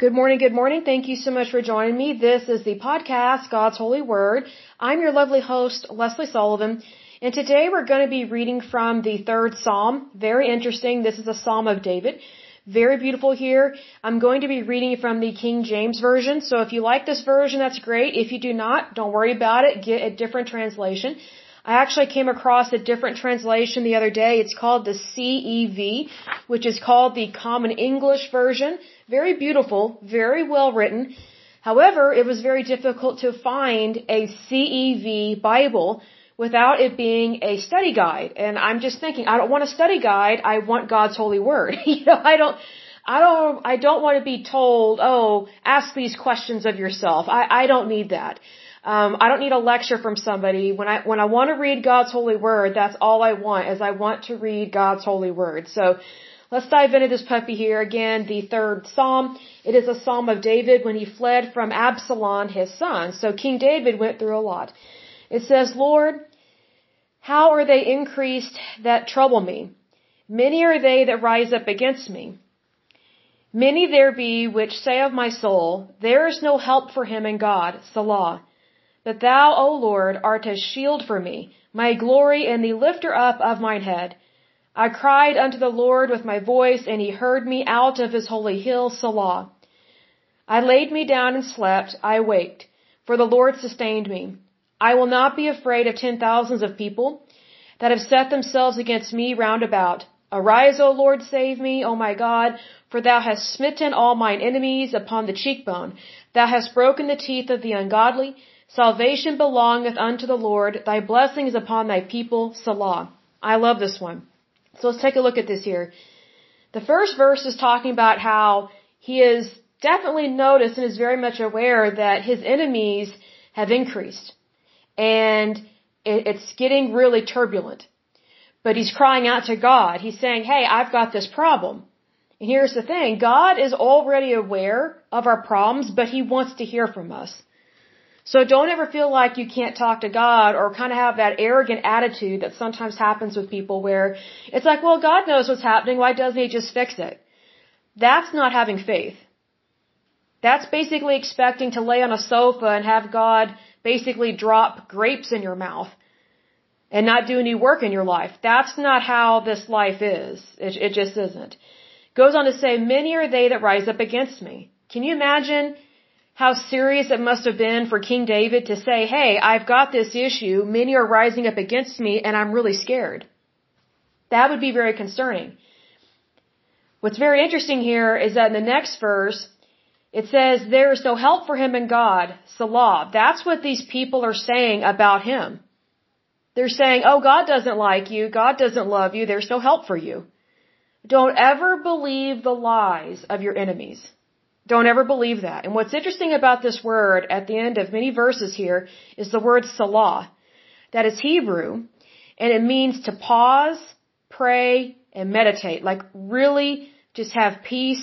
Good morning, good morning. Thank you so much for joining me. This is the podcast, God's Holy Word. I'm your lovely host, Lesley Sullivan, and today we're going to be reading from the third Psalm. Very interesting. This is a Psalm of David. Very beautiful here. I'm going to be reading from the King James Version, so if you like this version, that's great. If you do not, don't worry about it. Get a different translation. I actually came across a different translation the other day. It's called the CEV, which is called the Common English Version. Very beautiful, very well written. However, it was very difficult to find a CEV Bible without it being a study guide. And I'm just thinking, I don't want a study guide. I want God's holy word. you know, I don't, I don't, I don't want to be told, oh, ask these questions of yourself. I, I don't need that. Um, I don't need a lecture from somebody. When I when I want to read God's holy word, that's all I want. Is I want to read God's holy word. So let's dive into this puppy here again. The third psalm. It is a psalm of David when he fled from Absalom, his son. So King David went through a lot. It says, Lord, how are they increased that trouble me? Many are they that rise up against me. Many there be which say of my soul, There is no help for him in God, Selah. But thou, O Lord, art a shield for me, my glory and the lifter up of mine head. I cried unto the Lord with my voice, and he heard me out of his holy hill, Selah. I laid me down and slept, I waked, for the Lord sustained me. I will not be afraid of ten thousands of people that have set themselves against me round about. Arise, O Lord, save me, O my God, for thou hast smitten all mine enemies upon the cheekbone. Thou hast broken the teeth of the ungodly. Salvation belongeth unto the Lord. Thy blessing is upon thy people. Selah. I love this one. So let's take a look at this here. The first verse is talking about how he is definitely noticed and is very much aware that his enemies have increased. And it's getting really turbulent. But he's crying out to God. He's saying, hey, I've got this problem. And here's the thing. God is already aware of our problems, but he wants to hear from us. So don't ever feel like you can't talk to God or kind of have that arrogant attitude that sometimes happens with people where it's like, well, God knows what's happening. Why doesn't he just fix it? That's not having faith. That's basically expecting to lay on a sofa and have God basically drop grapes in your mouth and not do any work in your life. That's not how this life is. It, it just isn't. Goes on to say, many are they that rise up against me. Can you imagine how serious it must have been for King David to say, Hey, I've got this issue. Many are rising up against me and I'm really scared. That would be very concerning. What's very interesting here is that in the next verse, it says, There is no help for him in God, Selah. That's what these people are saying about him. They're saying, Oh, God doesn't like you. God doesn't love you. There's no help for you. Don't ever believe the lies of your enemies. Don't ever believe that. And what's interesting about this word at the end of many verses here is the word Selah. That is Hebrew, and it means to pause, pray, and meditate. Like really just have peace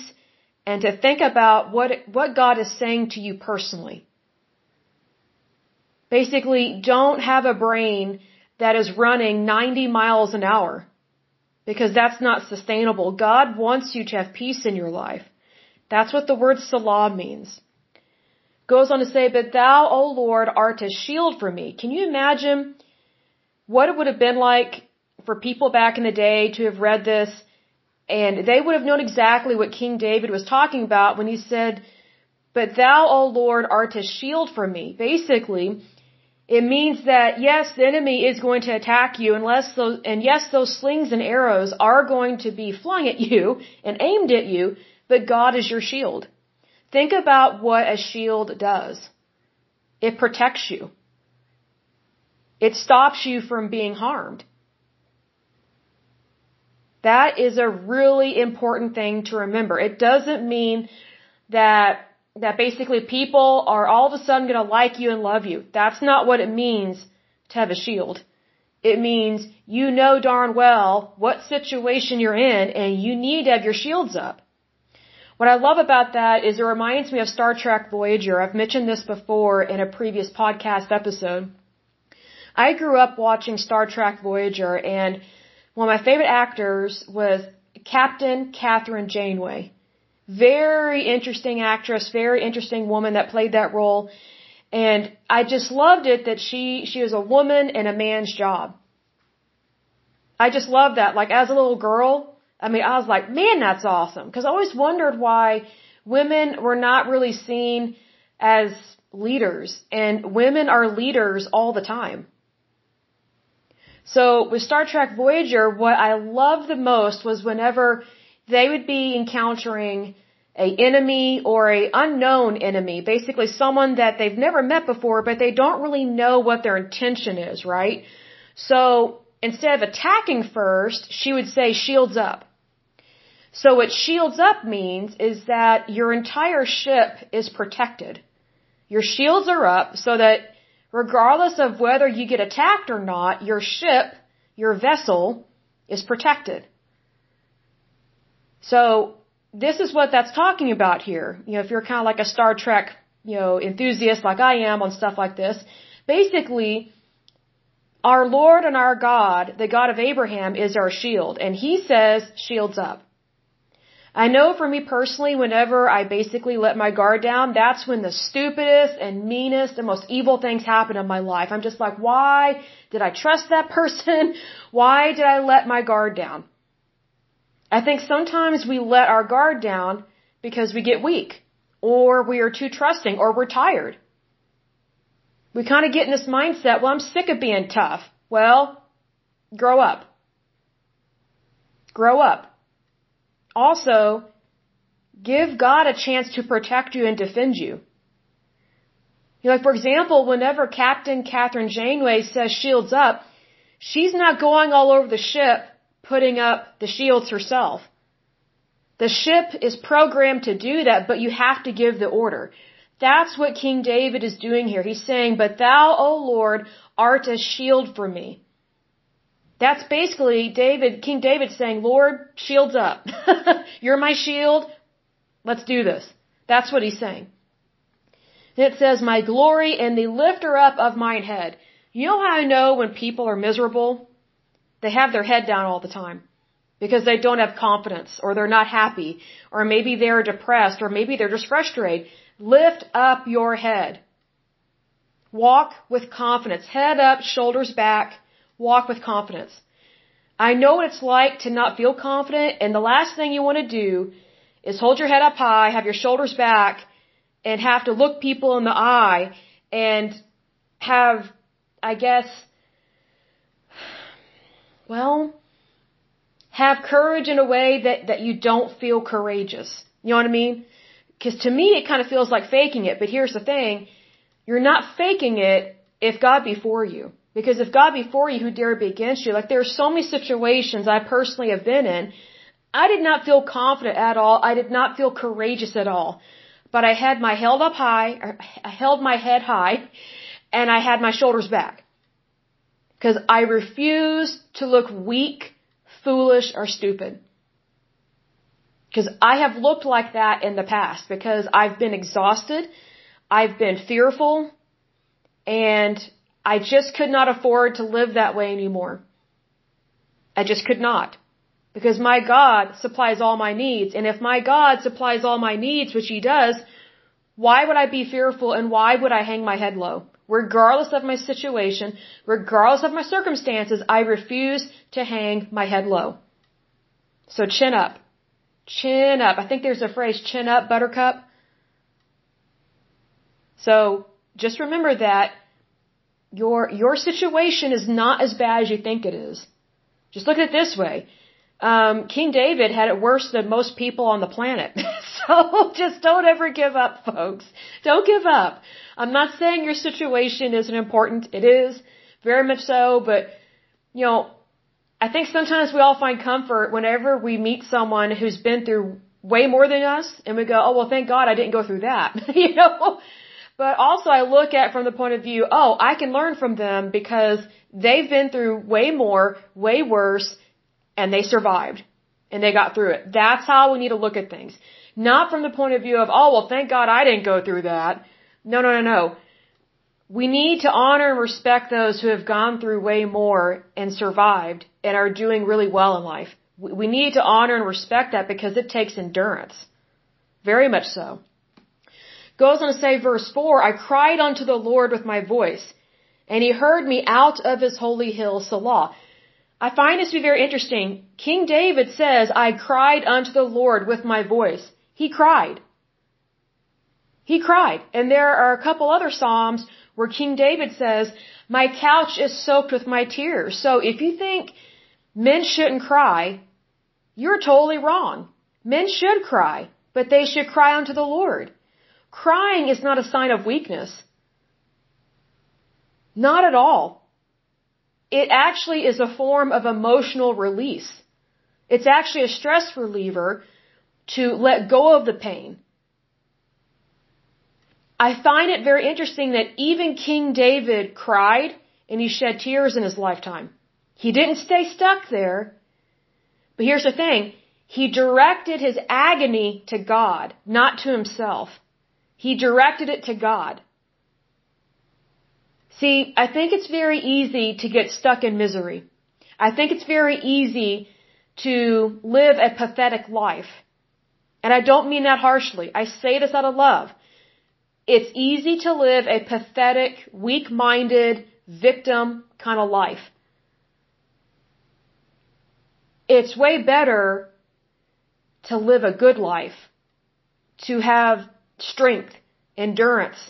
and to think about what, what God is saying to you personally. Basically, don't have a brain that is running 90 miles an hour because that's not sustainable. God wants you to have peace in your life. That's what the word Selah means. Goes on to say, But thou, O Lord, art a shield for me. Can you imagine what it would have been like for people back in the day to have read this and they would have known exactly what King David was talking about when he said, But thou, O Lord, art a shield for me. Basically, it means that yes, the enemy is going to attack you unless those, and yes, those slings and arrows are going to be flung at you and aimed at you, but God is your shield. Think about what a shield does. It protects you. It stops you from being harmed. That is a really important thing to remember. It doesn't mean that that basically people are all of a sudden going to like you and love you. That's not what it means to have a shield. It means you know darn well what situation you're in and you need to have your shields up. What I love about that is it reminds me of Star Trek Voyager. I've mentioned this before in a previous podcast episode. I grew up watching Star Trek Voyager and one of my favorite actors was Captain Kathryn Janeway. Very interesting actress, very interesting woman that played that role. And I just loved it that she, she was a woman in a man's job. I just love that. Like as a little girl, I mean, I was like, man, that's awesome. Cause I always wondered why women were not really seen as leaders and women are leaders all the time. So with Star Trek Voyager, what I loved the most was whenever they would be encountering a enemy or a unknown enemy, basically someone that they've never met before, but they don't really know what their intention is, right? So instead of attacking first, she would say shields up. So what shields up means is that your entire ship is protected. Your shields are up so that regardless of whether you get attacked or not, your ship, your vessel is protected. So this is what that's talking about here. You know, if you're kind of like a Star Trek, you know, enthusiast like I am on stuff like this, basically, our Lord and our God, the God of Abraham, is our shield. And he says, shields up. I know for me personally, whenever I basically let my guard down, that's when the stupidest and meanest and most evil things happen in my life. I'm just like, why did I trust that person? Why did I let my guard down? I think sometimes we let our guard down because we get weak or we are too trusting or we're tired. We kind of get in this mindset, well, I'm sick of being tough. Well, grow up. Grow up. Also, give God a chance to protect you and defend you. You know, like for example, whenever Captain Kathryn Janeway says shields up, she's not going all over the ship putting up the shields herself. The ship is programmed to do that, but you have to give the order. That's what King David is doing here. He's saying, But thou, O Lord, art a shield for me. That's basically David, King David saying, Lord, shields up. You're my shield. Let's do this. That's what he's saying. And it says, My glory and the lifter up of mine head. You know how I know when people are miserable? They have their head down all the time because they don't have confidence or they're not happy or maybe they're depressed or maybe they're just frustrated. Lift up your head. Walk with confidence. Head up, shoulders back. Walk with confidence. I know what it's like to not feel confident and the last thing you want to do is hold your head up high, have your shoulders back, and have to look people in the eye and have, I guess, well, have courage in a way that, that you don't feel courageous. You know what I mean? Because to me, it kind of feels like faking it. But here's the thing. You're not faking it if God be for you. Because if God be for you, who dare be against you? Like there are so many situations I personally have been in. I did not feel confident at all. I did not feel courageous at all. But I had my held up high, I held my head high, and I had my shoulders back. Because I refuse to look weak, foolish, or stupid. Because I have looked like that in the past because I've been exhausted, I've been fearful, and I just could not afford to live that way anymore. I just could not. Because my God supplies all my needs. And if my God supplies all my needs, which He does, why would I be fearful and why would I hang my head low? Regardless of my situation, regardless of my circumstances, I refuse to hang my head low. So chin up. Chin up. I think there's a phrase, chin up, buttercup. So just remember that your, your situation is not as bad as you think it is. Just look at it this way. Um, King David had it worse than most people on the planet. so just don't ever give up, folks. Don't give up. I'm not saying your situation isn't important. It is very much so, but you know, I think sometimes we all find comfort whenever we meet someone who's been through way more than us and we go, oh, well, thank God I didn't go through that, you know? But also I look at from the point of view, oh, I can learn from them because they've been through way more, way worse, and they survived. And they got through it. That's how we need to look at things. Not from the point of view of, oh, well, thank God I didn't go through that. No, no, no, no. We need to honor and respect those who have gone through way more and survived and are doing really well in life. We need to honor and respect that because it takes endurance. Very much so. Goes on to say, verse 4, I cried unto the Lord with my voice, and he heard me out of his holy hill, Selah. I find this to be very interesting. King David says, I cried unto the Lord with my voice. He cried. He cried. And there are a couple other Psalms where King David says, my couch is soaked with my tears. So if you think men shouldn't cry, you're totally wrong. Men should cry, but they should cry unto the Lord. Crying is not a sign of weakness. Not at all. It actually is a form of emotional release. It's actually a stress reliever to let go of the pain. I find it very interesting that even King David cried and he shed tears in his lifetime. He didn't stay stuck there. But here's the thing. He directed his agony to God, not to himself. He directed it to God. See, I think it's very easy to get stuck in misery. I think it's very easy to live a pathetic life. And I don't mean that harshly. I say this out of love. It's easy to live a pathetic, weak-minded, victim kind of life. It's way better to live a good life, to have strength, endurance.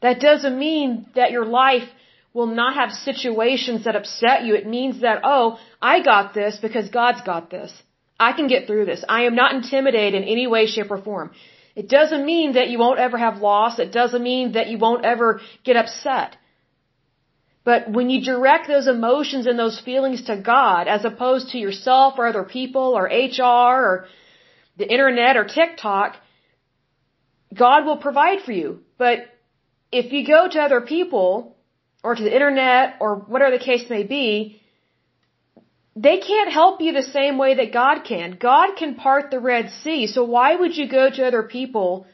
That doesn't mean that your life will not have situations that upset you. It means that, oh, I got this because God's got this. I can get through this. I am not intimidated in any way, shape, or form. It doesn't mean that you won't ever have loss. It doesn't mean that you won't ever get upset. But when you direct those emotions and those feelings to God as opposed to yourself or other people or HR or the internet or TikTok, God will provide for you. But if you go to other people or to the internet or whatever the case may be, they can't help you the same way that God can. God can part the Red Sea. So why would you go to other people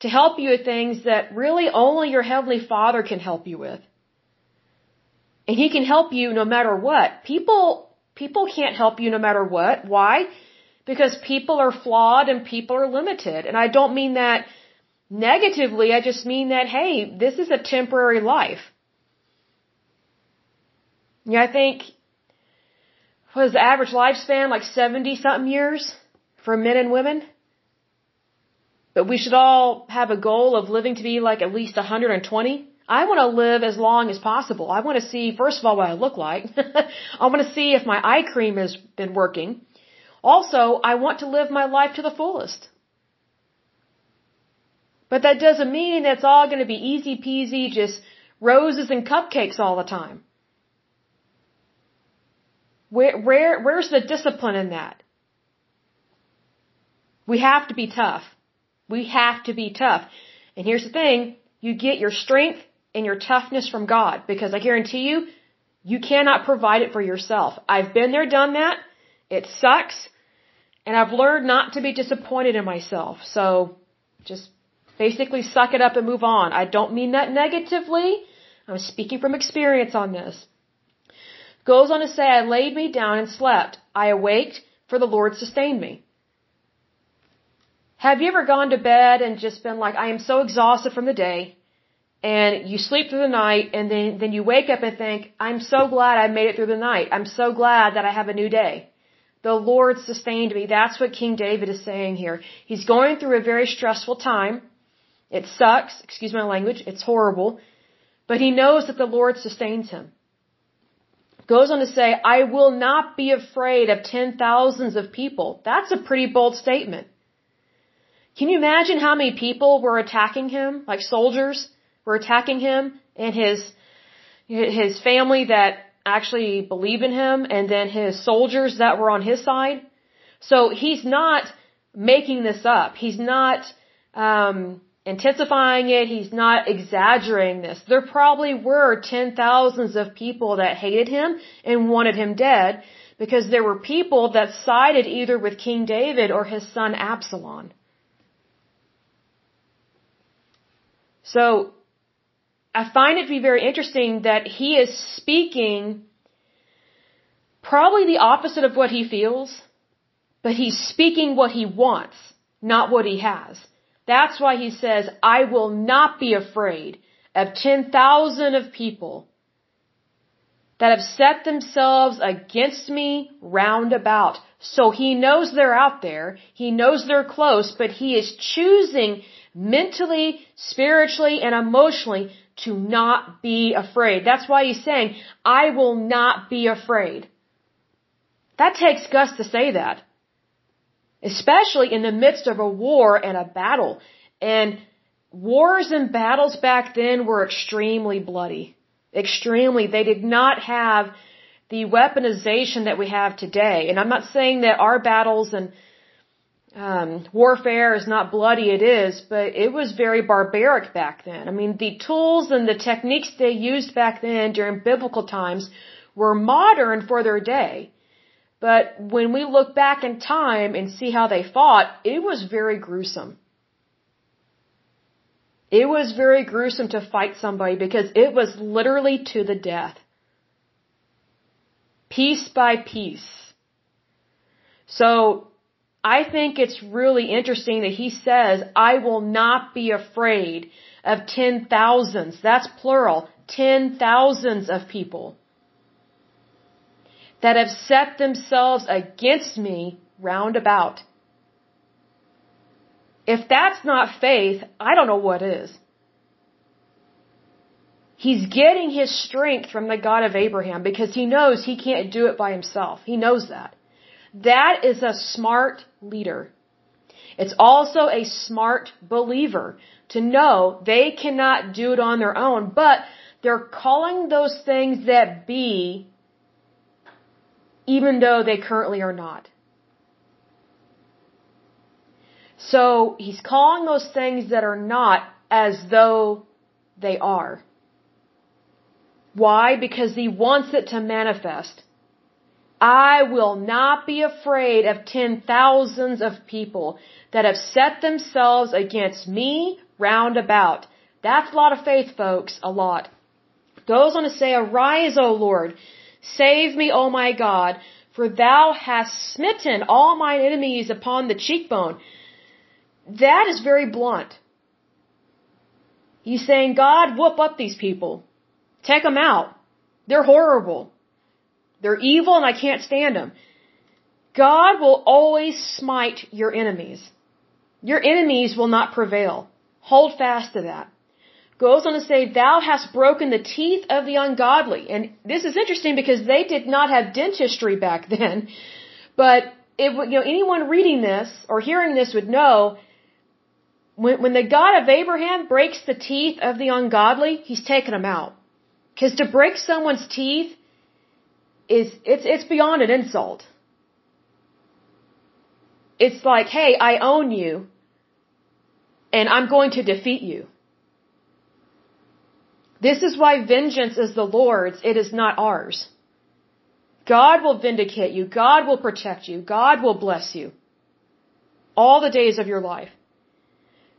to help you with things that really only your Heavenly Father can help you with? And He can help you no matter what. People, people can't help you no matter what. Why? Because people are flawed and people are limited. And I don't mean that negatively. I just mean that, hey, this is a temporary life. Yeah, I think what is the average lifespan? Like 70 something years for men and women? But we should all have a goal of living to be like at least 120. I want to live as long as possible. I want to see, first of all, what I look like. I want to see if my eye cream has been working. Also, I want to live my life to the fullest. But that doesn't mean it's all going to be easy peasy, just roses and cupcakes all the time. Where, where, where's the discipline in that? We have to be tough. We have to be tough. And here's the thing, you get your strength and your toughness from God because I guarantee you, you cannot provide it for yourself. I've been there, done that. It sucks. And I've learned not to be disappointed in myself. So just basically suck it up and move on. I don't mean that negatively. I'm speaking from experience on this. Goes on to say, I laid me down and slept. I awaked, for the Lord sustained me. Have you ever gone to bed and just been like, I am so exhausted from the day, and you sleep through the night, and then, then you wake up and think, I'm so glad I made it through the night. I'm so glad that I have a new day. The Lord sustained me. That's what King David is saying here. He's going through a very stressful time. It sucks, excuse my language, it's horrible, but he knows that the Lord sustains him. Goes on to say, I will not be afraid of ten thousands of people. That's a pretty bold statement. Can you imagine how many people were attacking him, like soldiers were attacking him and his, his family that actually believe in him and then his soldiers that were on his side? So he's not making this up. He's not, um, intensifying it. He's not exaggerating this. There probably were ten thousands of people that hated him and wanted him dead because there were people that sided either with King David or his son Absalom. So, I find it to be very interesting that he is speaking probably the opposite of what he feels, but he's speaking what he wants not what he has. That's why he says, I will not be afraid of 10,000 of people that have set themselves against me round about. So he knows they're out there. He knows they're close, but he is choosing mentally, spiritually, and emotionally to not be afraid. That's why he's saying, I will not be afraid. That takes guts to say that. Especially in the midst of a war and a battle. And wars and battles back then were extremely bloody. Extremely. They did not have the weaponization that we have today. And I'm not saying that our battles and um, warfare is not bloody, it is, but it was very barbaric back then. I mean, the tools and the techniques they used back then during biblical times were modern for their day. But when we look back in time and see how they fought, it was very gruesome. It was very gruesome to fight somebody because it was literally to the death. Piece by piece. So, I think it's really interesting that he says, I will not be afraid of ten thousands. That's plural. Ten thousands of people that have set themselves against me round about. If that's not faith, I don't know what is. He's getting his strength from the God of Abraham because he knows he can't do it by himself. He knows that. That is a smart leader. It's also a smart believer to know they cannot do it on their own, but they're calling those things that be even though they currently are not. So he's calling those things that are not as though they are. Why? Because he wants it to manifest. I will not be afraid of ten thousands of people that have set themselves against me round about. That's a lot of faith, folks, a lot. Goes on to say, Arise, O Lord, save me, O my God, for thou hast smitten all mine enemies upon the cheekbone. That is very blunt. He's saying, God, whoop up these people. Take them out. They're horrible. They're evil and I can't stand them. God will always smite your enemies. Your enemies will not prevail. Hold fast to that. Goes on to say, Thou hast broken the teeth of the ungodly. And this is interesting because they did not have dentistry back then. But it, you know, anyone reading this or hearing this would know when, when the God of Abraham breaks the teeth of the ungodly, he's taking them out. Because to break someone's teeth is it's it's beyond an insult. It's like, hey, I own you and I'm going to defeat you. This is why vengeance is the Lord's, it is not ours. God will vindicate you. God will protect you. God will bless you. All the days of your life.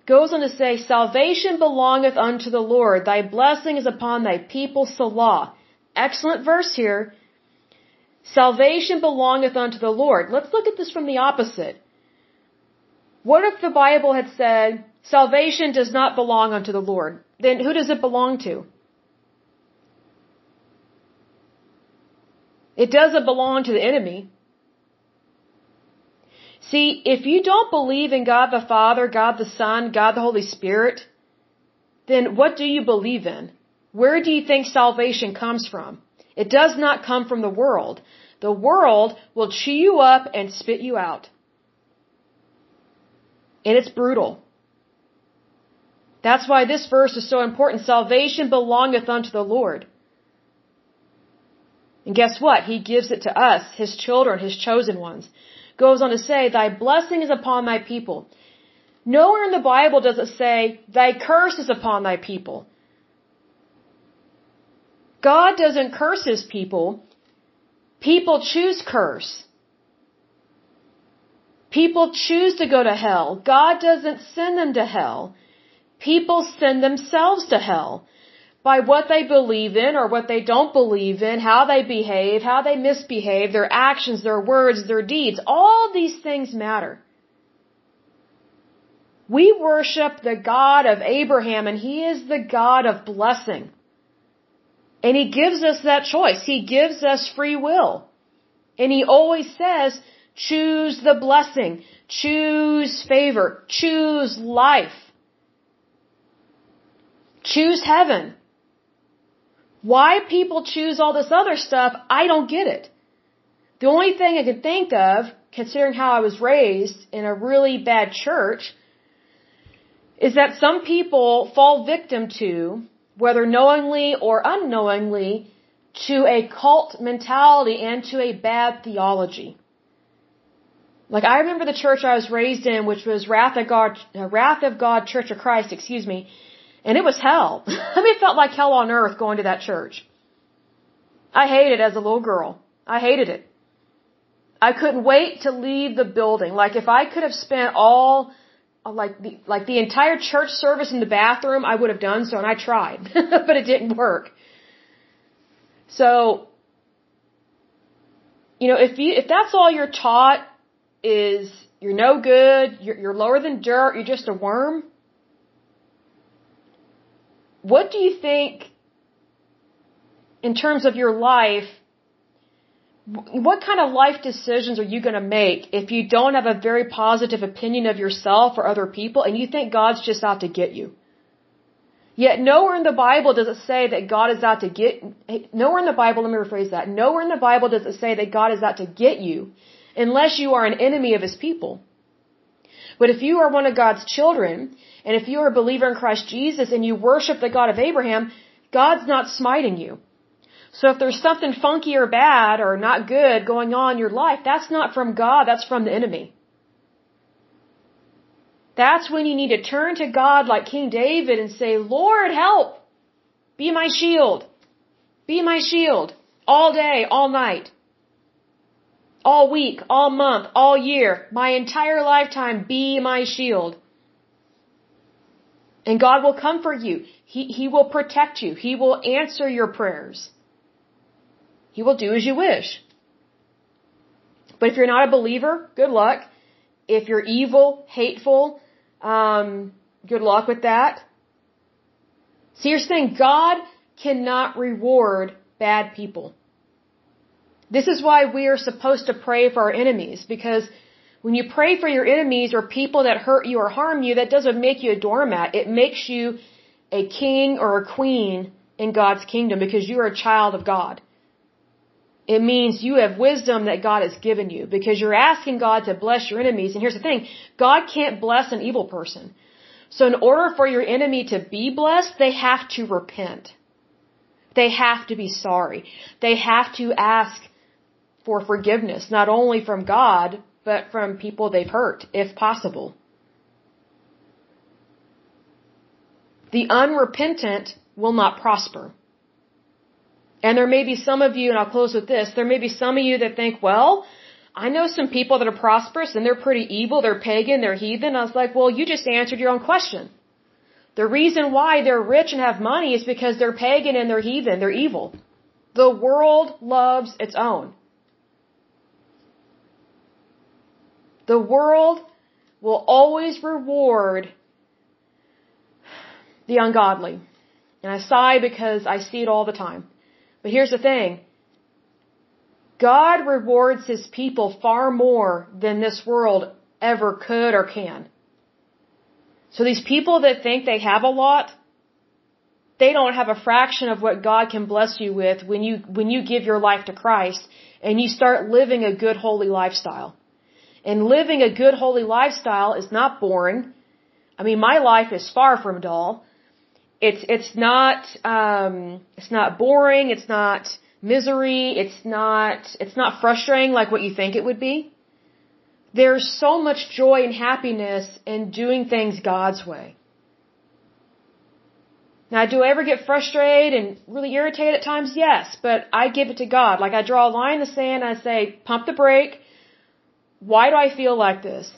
Goes on to say, Salvation belongeth unto the Lord. Thy blessing is upon thy people, Selah. Excellent verse here. Salvation belongeth unto the Lord. Let's look at this from the opposite. What if the Bible had said, salvation does not belong unto the Lord? Then who does it belong to? It doesn't belong to the enemy. See, if you don't believe in God the Father, God the Son, God the Holy Spirit, then what do you believe in? Where do you think salvation comes from? It does not come from the world. The world will chew you up and spit you out. And it's brutal. That's why this verse is so important. Salvation belongeth unto the Lord. And guess what? He gives it to us, His children, His chosen ones. Goes on to say, Thy blessing is upon thy people. Nowhere in the Bible does it say, Thy curse is upon thy people. God doesn't curse his people. People choose curse. People choose to go to hell. God doesn't send them to hell. People send themselves to hell by what they believe in or what they don't believe in, how they behave, how they misbehave, their actions, their words, their deeds. All these things matter. We worship the God of Abraham and He is the God of blessing. And He gives us that choice. He gives us free will. And He always says, choose the blessing, choose favor, choose life, choose heaven. Why people choose all this other stuff, I don't get it. The only thing I can think of, considering how I was raised in a really bad church, is that some people fall victim to, whether knowingly or unknowingly, to a cult mentality and to a bad theology. Like I remember the church I was raised in, which was Wrath of God, uh, Wrath of God Church of Christ, excuse me, and it was hell. I mean, it felt like hell on earth going to that church. I hated it as a little girl. I hated it. I couldn't wait to leave the building. Like if I could have spent all like the like the entire church service in the bathroom, I would have done so and I tried, but it didn't work. So you know, if you if that's all you're taught is you're no good, you're, you're lower than dirt, you're just a worm, what do you think in terms of your life what kind of life decisions are you going to make if you don't have a very positive opinion of yourself or other people and you think God's just out to get you? Yet nowhere in the Bible does it say that God is out to get, nowhere in the Bible, let me rephrase that, nowhere in the Bible does it say that God is out to get you unless you are an enemy of His people. But if you are one of God's children, and if you are a believer in Christ Jesus and you worship the God of Abraham, God's not smiting you. So if there's something funky or bad or not good going on in your life, that's not from God, that's from the enemy. That's when you need to turn to God like King David and say, Lord, help! Be my shield. Be my shield. All day, all night. All week, all month, all year, my entire lifetime, be my shield. And God will comfort you. He, he will protect you. He will answer your prayers. He will do as you wish. But if you're not a believer, good luck. If you're evil, hateful, um, good luck with that. See, you're saying God cannot reward bad people. This is why we are supposed to pray for our enemies, because when you pray for your enemies or people that hurt you or harm you, that doesn't make you a doormat. It makes you a king or a queen in God's kingdom because you are a child of God. It means you have wisdom that God has given you because you're asking God to bless your enemies. And here's the thing God can't bless an evil person. So, in order for your enemy to be blessed, they have to repent. They have to be sorry. They have to ask for forgiveness, not only from God, but from people they've hurt, if possible. The unrepentant will not prosper. And there may be some of you, and I'll close with this, there may be some of you that think, well, I know some people that are prosperous and they're pretty evil, they're pagan, they're heathen. I was like, well, you just answered your own question. The reason why they're rich and have money is because they're pagan and they're heathen, they're evil. The world loves its own. The world will always reward the ungodly. And I sigh because I see it all the time. But here's the thing. God rewards his people far more than this world ever could or can. So these people that think they have a lot, they don't have a fraction of what God can bless you with when you, when you give your life to Christ and you start living a good holy lifestyle. And living a good holy lifestyle is not boring. I mean, my life is far from dull it's it's not um, it's not boring. It's not misery. It's not it's not frustrating like what you think it would be. There's so much joy and happiness in doing things God's way. Now, do I ever get frustrated and really irritated at times? Yes, but I give it to God. Like I draw a line in the sand. I say, pump the brake. Why do I feel like this?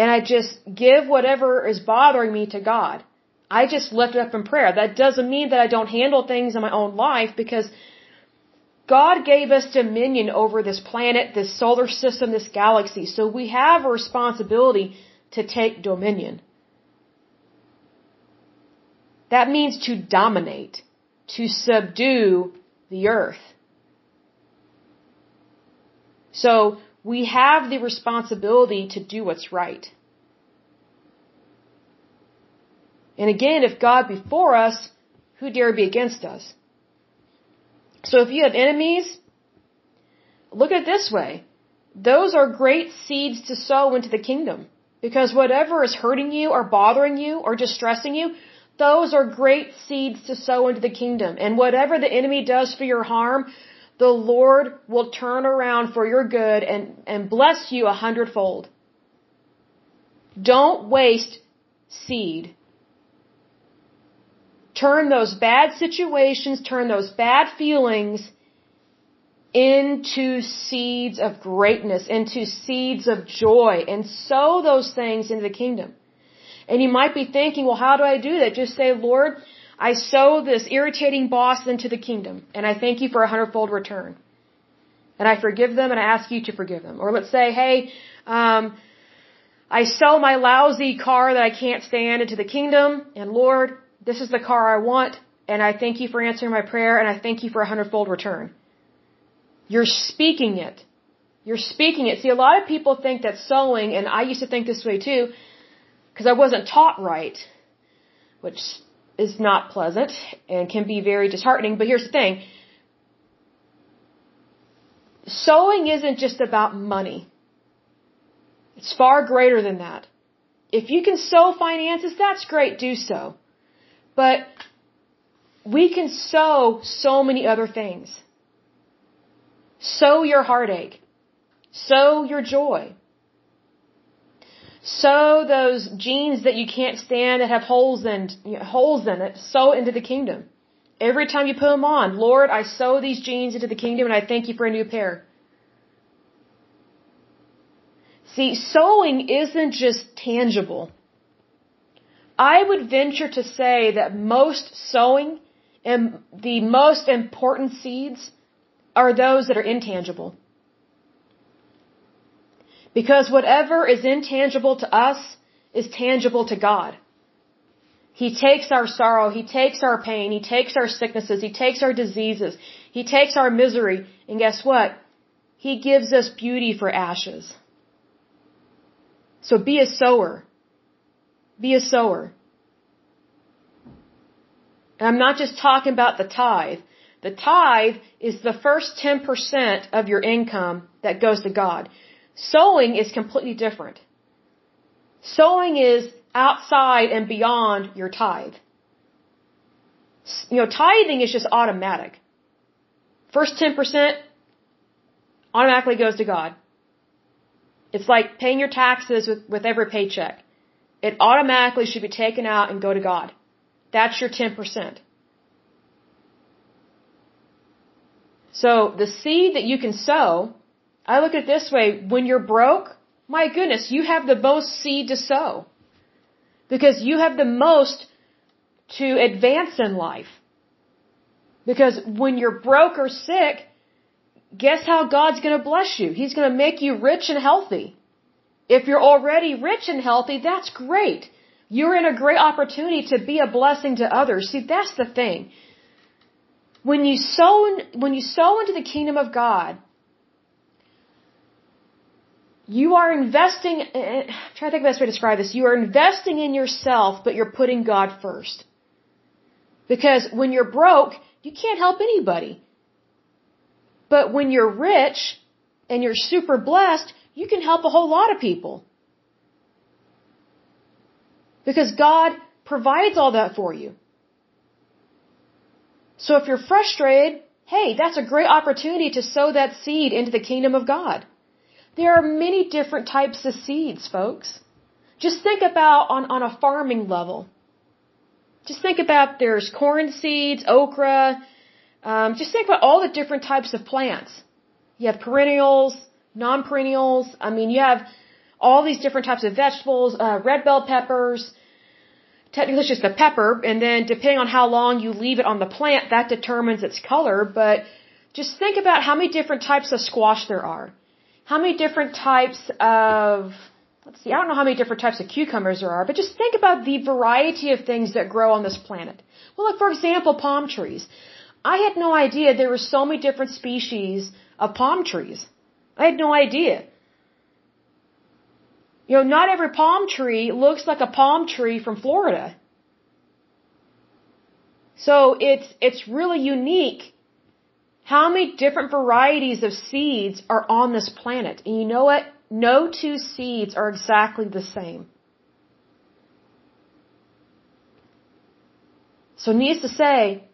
and I just give whatever is bothering me to God. I just lift it up in prayer. That doesn't mean that I don't handle things in my own life because God gave us dominion over this planet, this solar system, this galaxy. So we have a responsibility to take dominion. That means to dominate, to subdue the earth. So we have the responsibility to do what's right. And again, if God be for us, who dare be against us? So if you have enemies, look at it this way. Those are great seeds to sow into the kingdom. Because whatever is hurting you or bothering you or distressing you, those are great seeds to sow into the kingdom. And whatever the enemy does for your harm, the Lord will turn around for your good and, and bless you a hundredfold. Don't waste seed. Turn those bad situations, turn those bad feelings into seeds of greatness, into seeds of joy, and sow those things into the kingdom. And you might be thinking, well, how do I do that? Just say, Lord, I sow this irritating boss into the kingdom, and I thank you for a hundredfold return. And I forgive them, and I ask you to forgive them. Or let's say, hey, um, I sell my lousy car that I can't stand into the kingdom, and Lord, this is the car I want, and I thank you for answering my prayer, and I thank you for a hundredfold return. You're speaking it. You're speaking it. See, a lot of people think that sowing, and I used to think this way too, because I wasn't taught right, which is not pleasant and can be very disheartening. But here's the thing. Sowing isn't just about money. It's far greater than that. If you can sow finances, that's great, do so. But we can sow so many other things. Sow your heartache. Sow your joy. Sow those jeans that you can't stand that have holes in you know, holes in it. Sow into the kingdom. Every time you put them on, Lord, I sow these jeans into the kingdom and I thank you for a new pair. See, sowing isn't just tangible. I would venture to say that most sowing and the most important seeds are those that are intangible. Because whatever is intangible to us is tangible to God. He takes our sorrow, He takes our pain, He takes our sicknesses, He takes our diseases, He takes our misery, and guess what? He gives us beauty for ashes. So be a sower. Be a sower. And I'm not just talking about the tithe. The tithe is the first 10% of your income that goes to God. Sowing is completely different. Sowing is outside and beyond your tithe. You know, tithing is just automatic. First 10% automatically goes to God. It's like paying your taxes with, with every paycheck. It automatically should be taken out and go to God. That's your 10%. So the seed that you can sow I look at it this way when you're broke, my goodness, you have the most seed to sow. Because you have the most to advance in life. Because when you're broke or sick, guess how God's going to bless you? He's going to make you rich and healthy. If you're already rich and healthy, that's great. You're in a great opportunity to be a blessing to others. See, that's the thing. When you sow, when you sow into the kingdom of God, you are investing, I'm eh, eh, trying to think of the best way to describe this. You are investing in yourself, but you're putting God first. Because when you're broke, you can't help anybody. But when you're rich and you're super blessed, you can help a whole lot of people. Because God provides all that for you. So if you're frustrated, hey, that's a great opportunity to sow that seed into the kingdom of God. There are many different types of seeds, folks. Just think about on, on a farming level. Just think about there's corn seeds, okra. Um, just think about all the different types of plants. You have perennials, non-perennials. I mean, you have all these different types of vegetables, uh, red bell peppers. Technically, it's just a pepper, and then depending on how long you leave it on the plant, that determines its color. But just think about how many different types of squash there are. How many different types of, let's see, I don't know how many different types of cucumbers there are, but just think about the variety of things that grow on this planet. Well, like for example, palm trees. I had no idea there were so many different species of palm trees. I had no idea. You know, not every palm tree looks like a palm tree from Florida. So it's, it's really unique how many different varieties of seeds are on this planet. And you know what? No two seeds are exactly the same. So needless to say,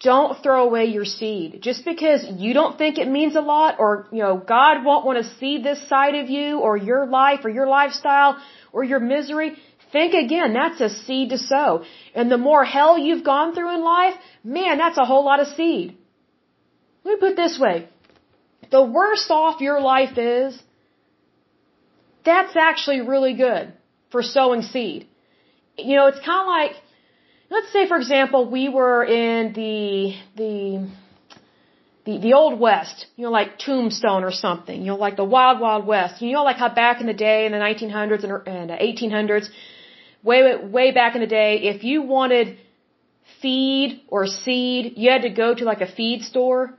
don't throw away your seed. Just because you don't think it means a lot or, you know, God won't want to see this side of you or your life or your lifestyle or your misery, think again. That's a seed to sow. And the more hell you've gone through in life, man, that's a whole lot of seed. Let me put it this way. The worse off your life is, that's actually really good for sowing seed. You know, it's kind of like, let's say for example we were in the the the the old west, you know, like Tombstone or something, you know, like the wild wild west. You know, like how back in the day in the 1900s and, and 1800s, way way back in the day, if you wanted feed or seed, you had to go to like a feed store,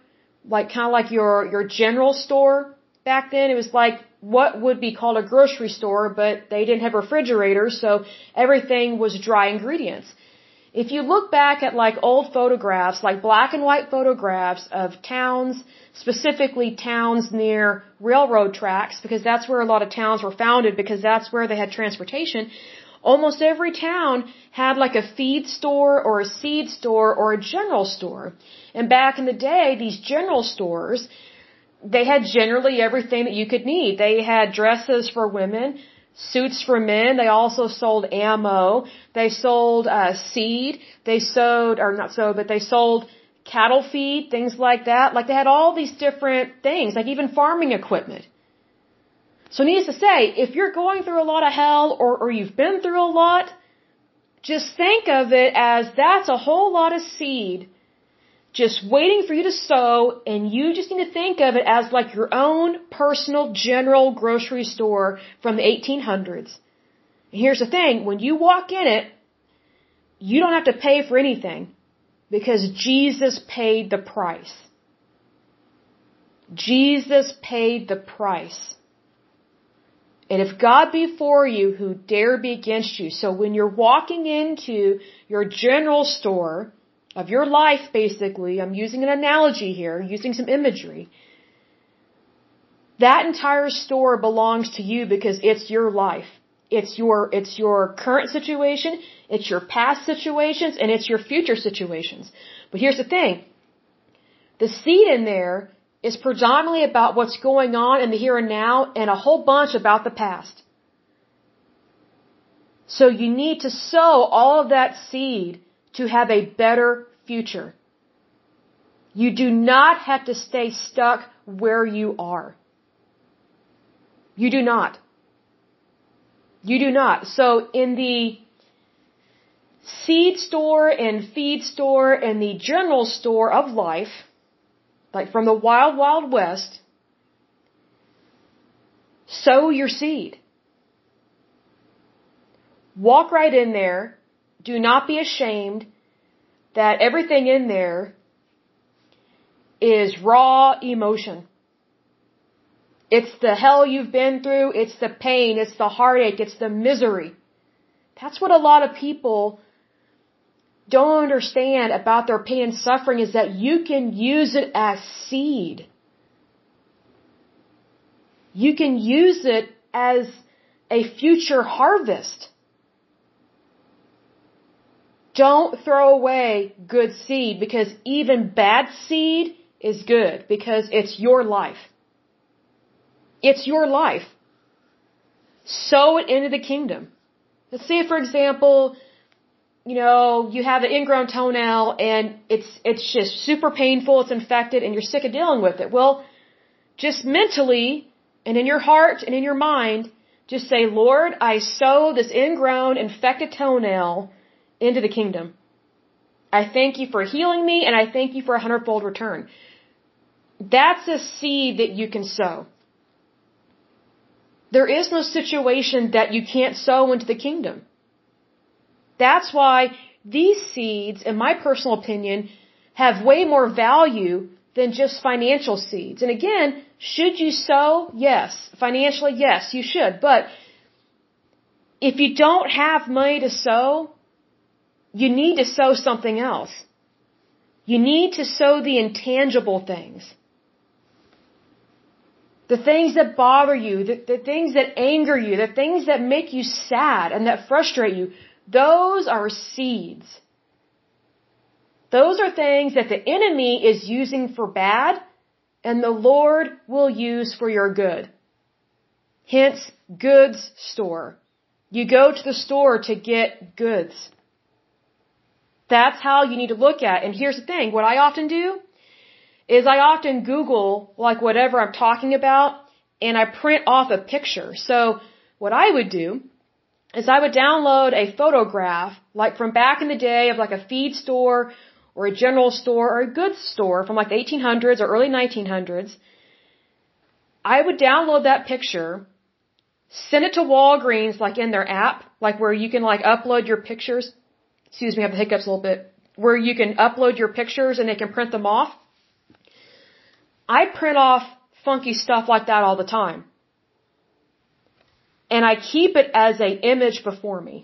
like kind of like your your general store. Back then, it was like what would be called a grocery store, but they didn't have refrigerators, so everything was dry ingredients. If you look back at like old photographs, like black and white photographs of towns, specifically towns near railroad tracks, because that's where a lot of towns were founded because that's where they had transportation, almost every town had like a feed store or a seed store or a general store. And back in the day, these general stores, they had generally everything that you could need. They had dresses for women, suits for men. They also sold ammo. They sold uh, seed. They sowed, or not sowed, but they sold cattle feed, things like that. Like they had all these different things, like even farming equipment. So needless to say, if you're going through a lot of hell or, or you've been through a lot, just think of it as that's a whole lot of seed just waiting for you to sow and you just need to think of it as like your own personal general grocery store from the 1800s. And here's the thing, when you walk in it, you don't have to pay for anything because Jesus paid the price. Jesus paid the price. And if God be for you, who dare be against you? So when you're walking into your general store, of your life, basically, I'm using an analogy here, using some imagery. That entire store belongs to you because it's your life. It's your, it's your current situation, it's your past situations, and it's your future situations. But here's the thing. The seed in there is predominantly about what's going on in the here and now and a whole bunch about the past. So you need to sow all of that seed to have a better future. You do not have to stay stuck where you are. You do not. You do not. So in the seed store and feed store and the general store of life, like from the wild, wild west, sow your seed. Walk right in there do not be ashamed that everything in there is raw emotion. It's the hell you've been through, it's the pain, it's the heartache, it's the misery. That's what a lot of people don't understand about their pain and suffering is that you can use it as seed. You can use it as a future harvest. Don't throw away good seed because even bad seed is good because it's your life. It's your life. Sow it into the kingdom. Let's say, for example, you know, you have an ingrown toenail and it's, it's just super painful, it's infected, and you're sick of dealing with it. Well, just mentally and in your heart and in your mind, just say, Lord, I sow this ingrown, infected toenail into the kingdom. I thank you for healing me and I thank you for a hundredfold return. That's a seed that you can sow. There is no situation that you can't sow into the kingdom. That's why these seeds, in my personal opinion, have way more value than just financial seeds. And again, should you sow? Yes. Financially, yes, you should. But if you don't have money to sow, you need to sow something else. You need to sow the intangible things. The things that bother you, the, the things that anger you, the things that make you sad and that frustrate you, those are seeds. Those are things that the enemy is using for bad and the Lord will use for your good. Hence, goods store. You go to the store to get goods. That's how you need to look at it. And here's the thing, what I often do is I often Google like whatever I'm talking about and I print off a picture. So what I would do is I would download a photograph like from back in the day of like a feed store or a general store or a goods store from like the 1800s or early 1900s, I would download that picture, send it to Walgreens like in their app, like where you can like upload your pictures. Excuse me, I have the hiccups a little bit. Where you can upload your pictures and they can print them off. I print off funky stuff like that all the time. And I keep it as a image before me.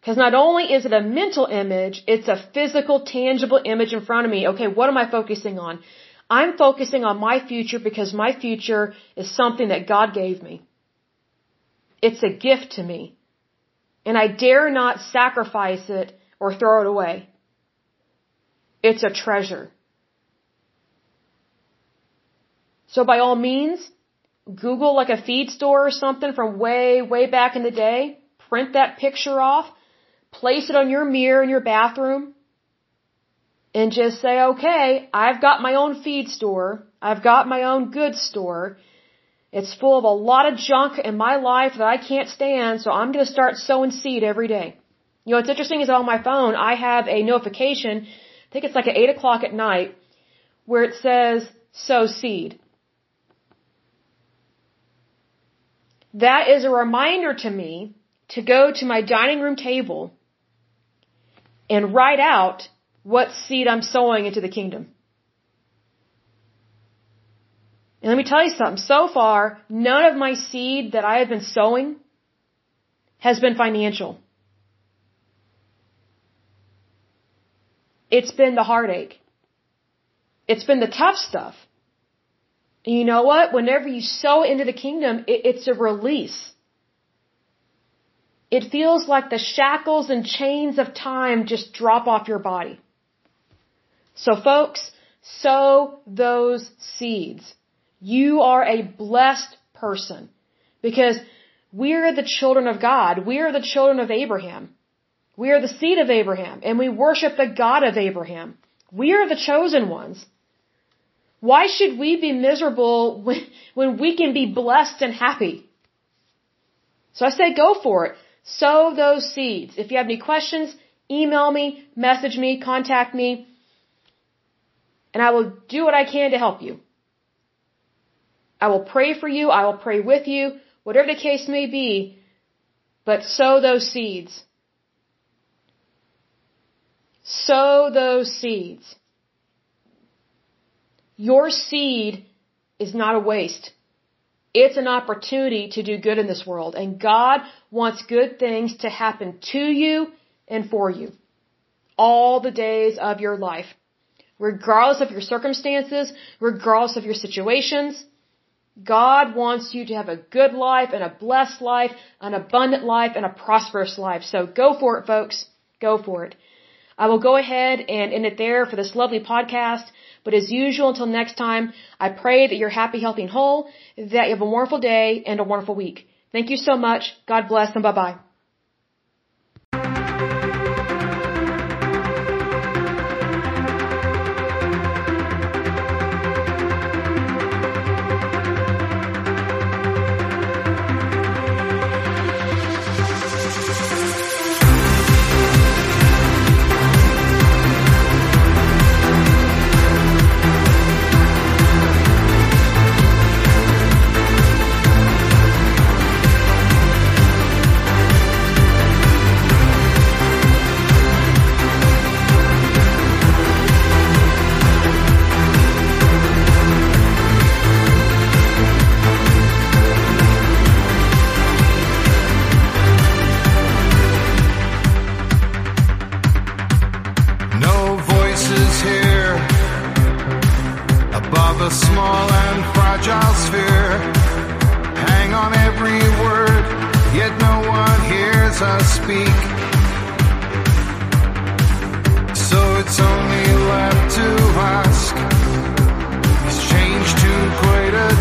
Because not only is it a mental image, it's a physical, tangible image in front of me. Okay, what am I focusing on? I'm focusing on my future because my future is something that God gave me. It's a gift to me. And I dare not sacrifice it or throw it away. It's a treasure. So by all means, Google like a feed store or something from way, way back in the day, print that picture off, place it on your mirror in your bathroom, and just say, okay, I've got my own feed store. I've got my own goods store. It's full of a lot of junk in my life that I can't stand, so I'm going to start sowing seed every day. You know, what's interesting is on my phone, I have a notification, I think it's like at 8 o'clock at night, where it says, sow seed. That is a reminder to me to go to my dining room table and write out what seed I'm sowing into the kingdom. And let me tell you something. So far, none of my seed that I have been sowing has been financial. It's been the heartache. It's been the tough stuff. You know what? Whenever you sow into the kingdom, it, it's a release. It feels like the shackles and chains of time just drop off your body. So folks, sow those seeds. You are a blessed person because we are the children of God. We are the children of Abraham. We are the seed of Abraham and we worship the God of Abraham. We are the chosen ones. Why should we be miserable when, when we can be blessed and happy? So I say go for it. Sow those seeds. If you have any questions, email me, message me, contact me, and I will do what I can to help you. I will pray for you. I will pray with you, whatever the case may be, but sow those seeds. Sow those seeds. Your seed is not a waste. It's an opportunity to do good in this world. And God wants good things to happen to you and for you. All the days of your life. Regardless of your circumstances, regardless of your situations, God wants you to have a good life and a blessed life, an abundant life, and a prosperous life. So go for it, folks. Go for it. I will go ahead and end it there for this lovely podcast. But as usual, until next time, I pray that you're happy, healthy, and whole, that you have a wonderful day and a wonderful week. Thank you so much. God bless and bye bye.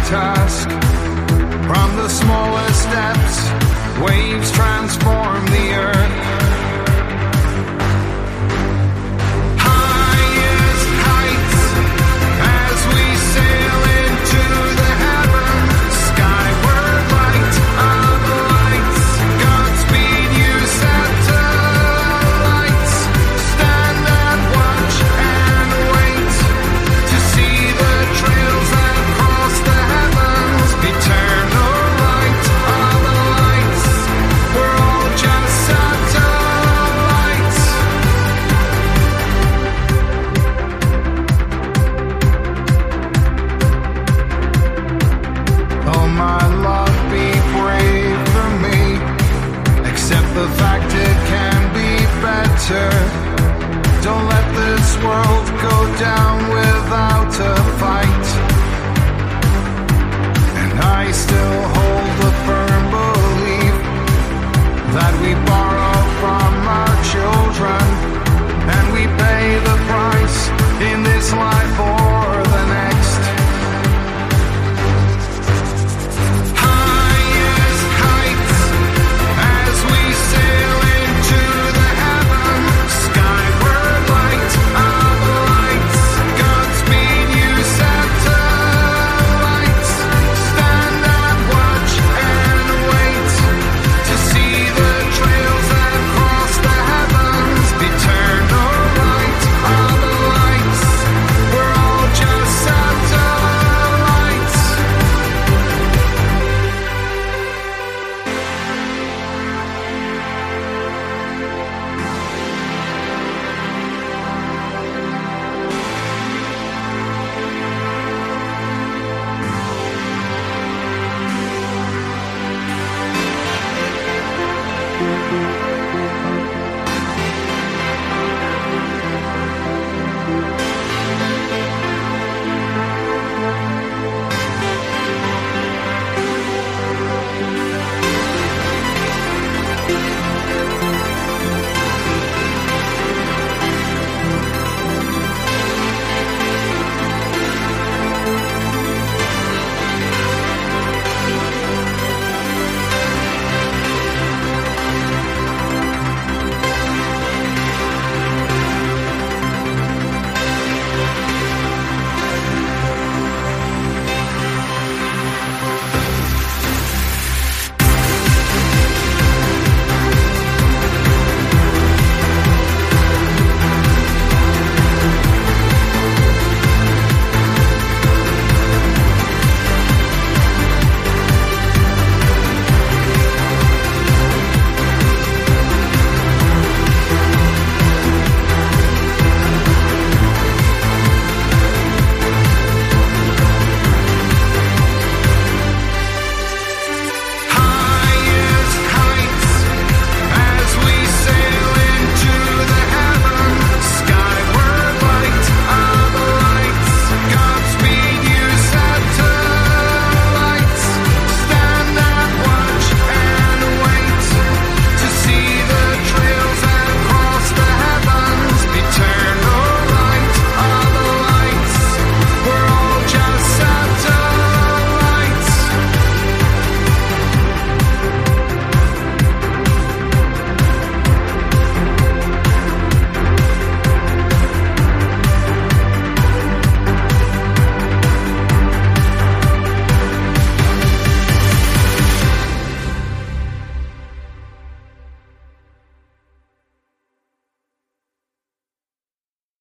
Task? From the smallest steps, waves transform the earth.